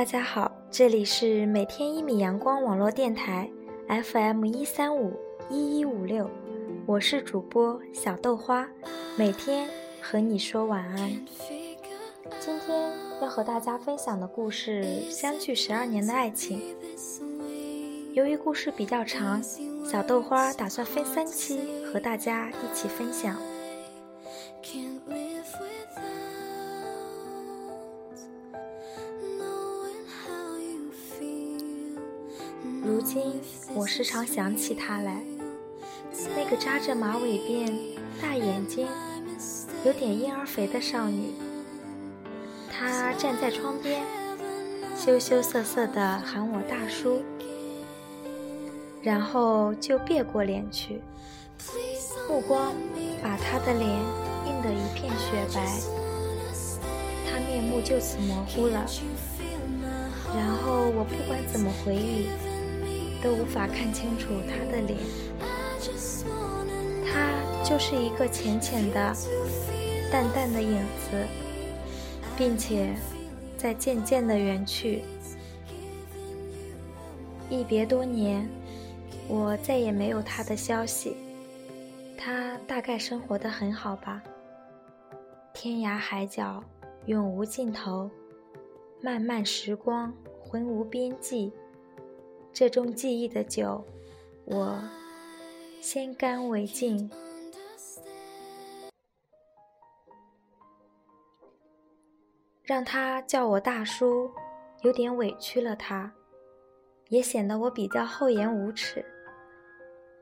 大家好，这里是每天一米阳光网络电台 FM 一三五一一五六，我是主播小豆花，每天和你说晚安。今天要和大家分享的故事《相距十二年的爱情》。由于故事比较长，小豆花打算分三期和大家一起分享。如今，我时常想起她来，那个扎着马尾辫、大眼睛、有点婴儿肥的少女。她站在窗边，羞羞涩涩地喊我大叔，然后就别过脸去，目光把她的脸映得一片雪白，她面目就此模糊了。然后我不管怎么回忆。都无法看清楚他的脸，他就是一个浅浅的、淡淡的影子，并且在渐渐的远去。一别多年，我再也没有他的消息。他大概生活的很好吧？天涯海角，永无尽头；漫漫时光，浑无边际。这种记忆的酒，我先干为敬。让他叫我大叔，有点委屈了他，也显得我比较厚颜无耻。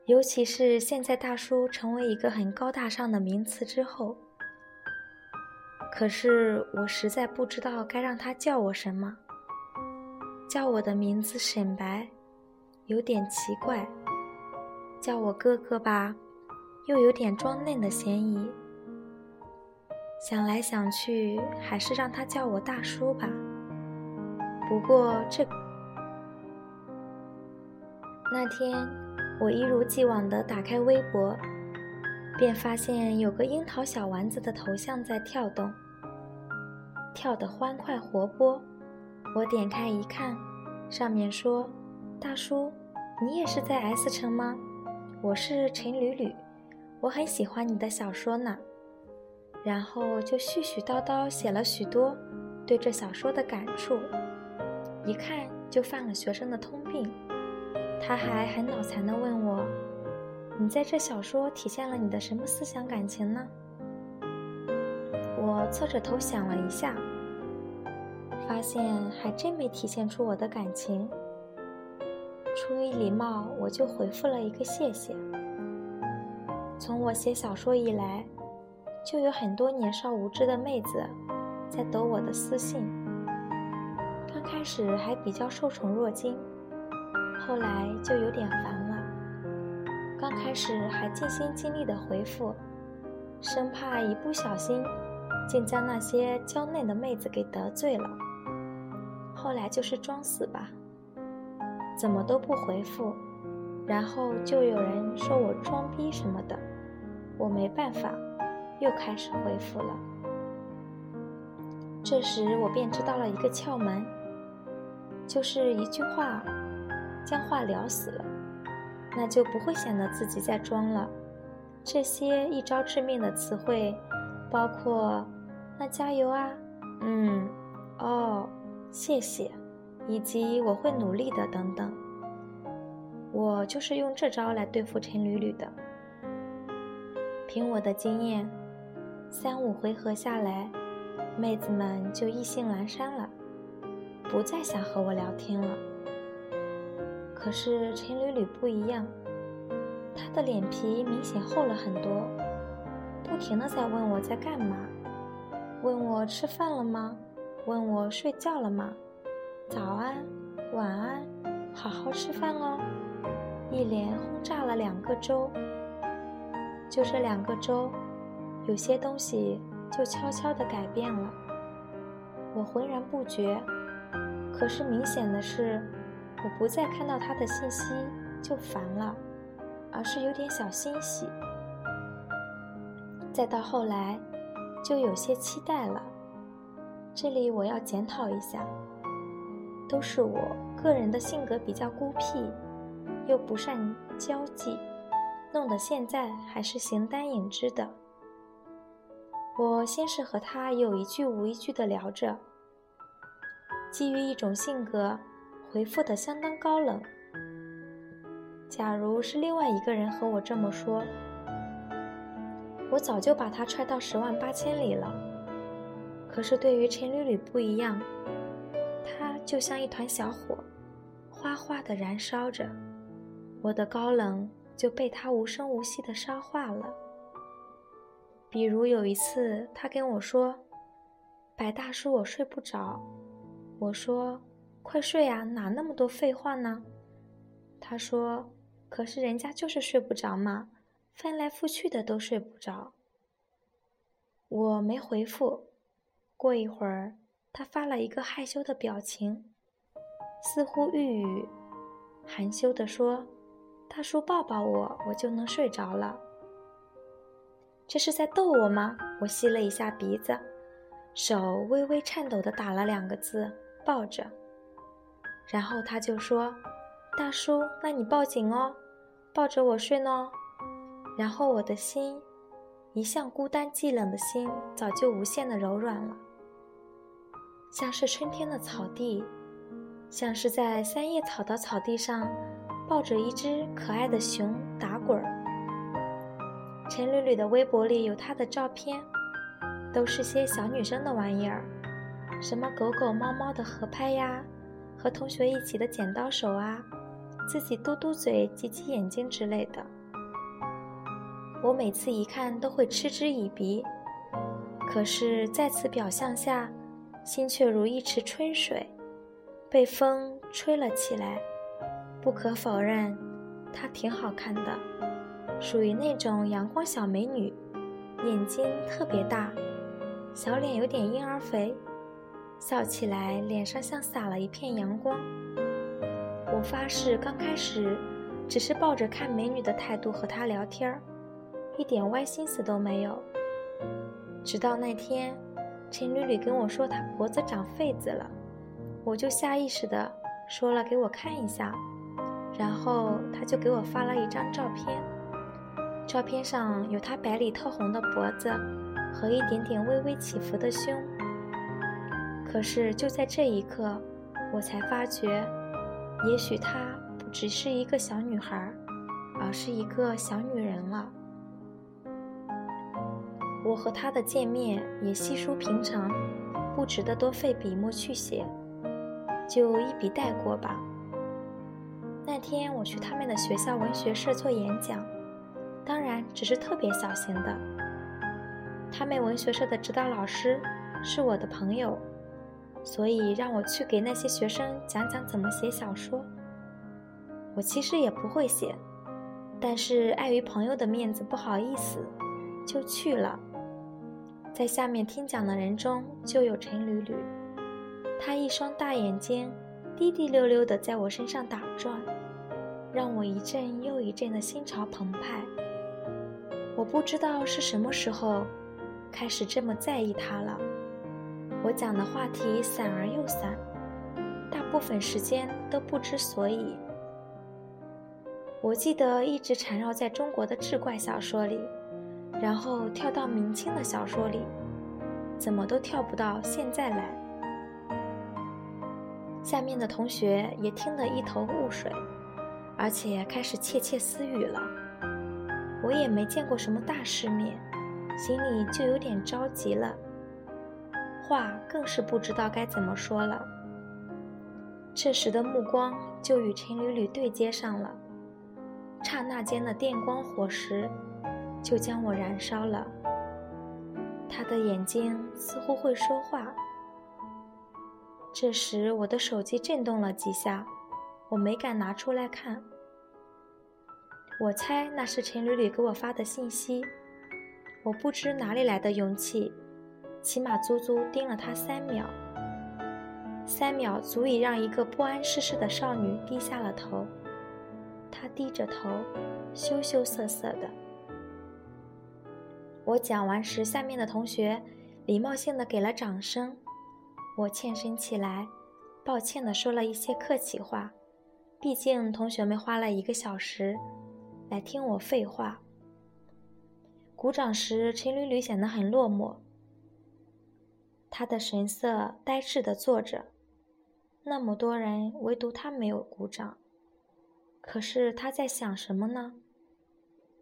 尤其是现在大叔成为一个很高大上的名词之后，可是我实在不知道该让他叫我什么。叫我的名字沈白。有点奇怪，叫我哥哥吧，又有点装嫩的嫌疑。想来想去，还是让他叫我大叔吧。不过这那天，我一如既往地打开微博，便发现有个樱桃小丸子的头像在跳动，跳得欢快活泼。我点开一看，上面说：“大叔。”你也是在 S 城吗？我是陈缕缕，我很喜欢你的小说呢。然后就絮絮叨叨写了许多对这小说的感触，一看就犯了学生的通病。他还很脑残地问我：“你在这小说体现了你的什么思想感情呢？”我侧着头想了一下，发现还真没体现出我的感情。出于礼貌，我就回复了一个谢谢。从我写小说以来，就有很多年少无知的妹子在抖我的私信。刚开始还比较受宠若惊，后来就有点烦了。刚开始还尽心尽力的回复，生怕一不小心竟将那些娇嫩的妹子给得罪了。后来就是装死吧。怎么都不回复，然后就有人说我装逼什么的，我没办法，又开始回复了。这时我便知道了一个窍门，就是一句话将话聊死了，那就不会显得自己在装了。这些一招致命的词汇，包括“那加油啊”“嗯”“哦”“谢谢”。以及我会努力的等等，我就是用这招来对付陈缕缕的。凭我的经验，三五回合下来，妹子们就意兴阑珊了，不再想和我聊天了。可是陈缕缕不一样，她的脸皮明显厚了很多，不停的在问我在干嘛，问我吃饭了吗，问我睡觉了吗。早安，晚安，好好吃饭哦！一连轰炸了两个周，就这两个周，有些东西就悄悄地改变了。我浑然不觉，可是明显的是，我不再看到他的信息就烦了，而是有点小欣喜。再到后来，就有些期待了。这里我要检讨一下。都是我个人的性格比较孤僻，又不善交际，弄得现在还是形单影只的。我先是和他有一句无一句的聊着，基于一种性格，回复的相当高冷。假如是另外一个人和我这么说，我早就把他踹到十万八千里了。可是对于陈缕缕不一样，就像一团小火，哗哗的燃烧着，我的高冷就被他无声无息的烧化了。比如有一次，他跟我说：“白大叔，我睡不着。”我说：“快睡啊，哪那么多废话呢？”他说。可是人家就是睡不着嘛，翻来覆去的都睡不着。我没回复，过一会儿，他发了一个害羞的表情，似乎欲语，含羞地说：“大叔抱抱我，我就能睡着了。”这是在逗我吗？我吸了一下鼻子，手微微颤抖的打了两个字：“抱着。”然后他就说。大叔，那你抱紧哦，抱着我睡呢。然后我的心，一向孤单寂冷的心，早就无限的柔软了，像是春天的草地，像是在三叶草的草地上，抱着一只可爱的熊打滚儿。陈缕缕的微博里有她的照片，都是些小女生的玩意儿，什么狗狗猫猫的合拍呀，和同学一起的剪刀手啊。自己嘟嘟嘴、挤挤眼睛之类的，我每次一看都会嗤之以鼻。可是，在此表象下，心却如一池春水，被风吹了起来。不可否认，她挺好看的，属于那种阳光小美女，眼睛特别大，小脸有点婴儿肥，笑起来脸上像洒了一片阳光。我发誓，刚开始只是抱着看美女的态度和她聊天儿，一点歪心思都没有。直到那天，陈缕缕跟我说她脖子长痱子了，我就下意识的说了给我看一下，然后她就给我发了一张照片，照片上有她白里透红的脖子和一点点微微起伏的胸。可是就在这一刻，我才发觉。也许她不只是一个小女孩，而是一个小女人了。我和他的见面也稀疏平常，不值得多费笔墨去写，就一笔带过吧。那天我去他们的学校文学社做演讲，当然只是特别小型的。他们文学社的指导老师是我的朋友。所以让我去给那些学生讲讲怎么写小说。我其实也不会写，但是碍于朋友的面子不好意思，就去了。在下面听讲的人中就有陈缕缕，她一双大眼睛滴滴溜溜的在我身上打转，让我一阵又一阵的心潮澎湃。我不知道是什么时候开始这么在意她了。我讲的话题散而又散，大部分时间都不知所以。我记得一直缠绕在中国的志怪小说里，然后跳到明清的小说里，怎么都跳不到现在来。下面的同学也听得一头雾水，而且开始窃窃私语了。我也没见过什么大世面，心里就有点着急了。话更是不知道该怎么说了。这时的目光就与陈缕缕对接上了，刹那间的电光火石就将我燃烧了。他的眼睛似乎会说话。这时我的手机震动了几下，我没敢拿出来看。我猜那是陈缕缕给我发的信息。我不知哪里来的勇气。起码足足盯了他三秒，三秒足以让一个不谙世事的少女低下了头。她低着头，羞羞涩涩的。我讲完时，下面的同学礼貌性的给了掌声。我欠身起来，抱歉的说了一些客气话，毕竟同学们花了一个小时来听我废话。鼓掌时，陈缕缕显得很落寞，他的神色呆滞的坐着。那么多人，唯独他没有鼓掌。可是他在想什么呢？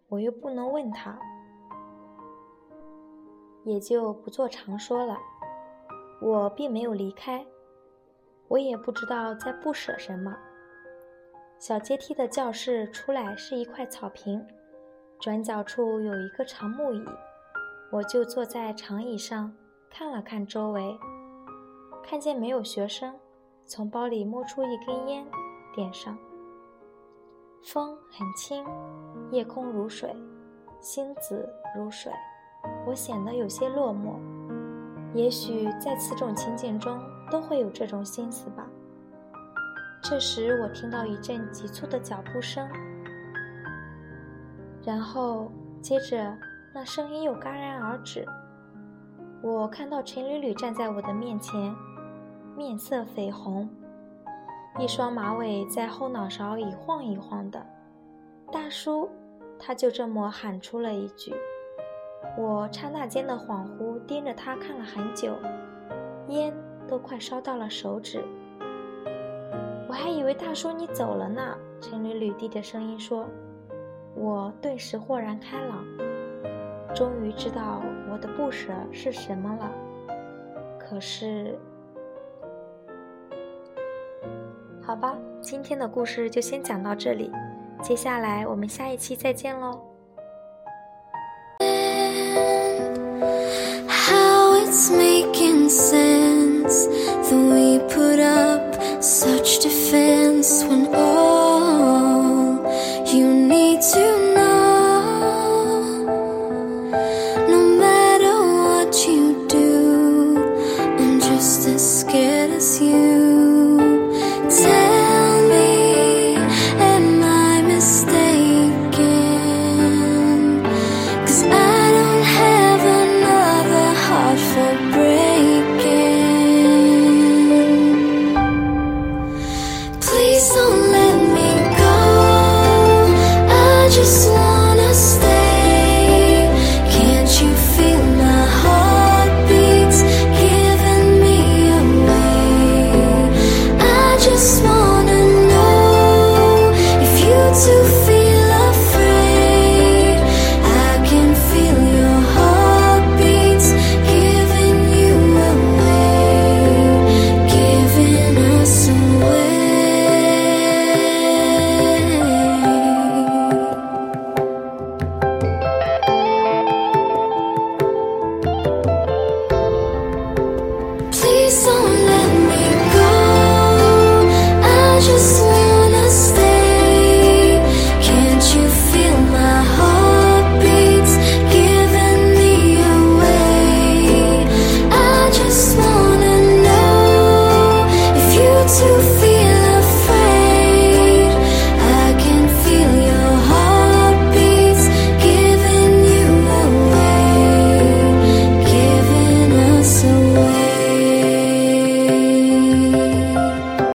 我又不能问他，也就不做长说了。我并没有离开，我也不知道在不舍什么。小阶梯的教室出来是一块草坪，转角处有一个长木椅，我就坐在长椅上看了看周围，看见没有学生，从包里摸出一根烟，点上。风很轻，夜空如水，星子如水，我显得有些落寞。也许在此种情景中，都会有这种心思吧。这时，我听到一阵急促的脚步声，然后接着那声音又戛然而止。我看到陈缕缕站在我的面前，面色绯红，一双马尾在后脑勺一晃一晃的。大叔，他就这么喊出了一句。我刹那间的恍惚，盯着他看了很久，烟都快烧到了手指。我还以为大叔你走了呢。陈缕缕低着声音说：“我顿时豁然开朗，终于知道我的不舍是什么了。可是，好吧，今天的故事就先讲到这里，接下来我们下一期再见喽。” It's making sense that we put up such defense when.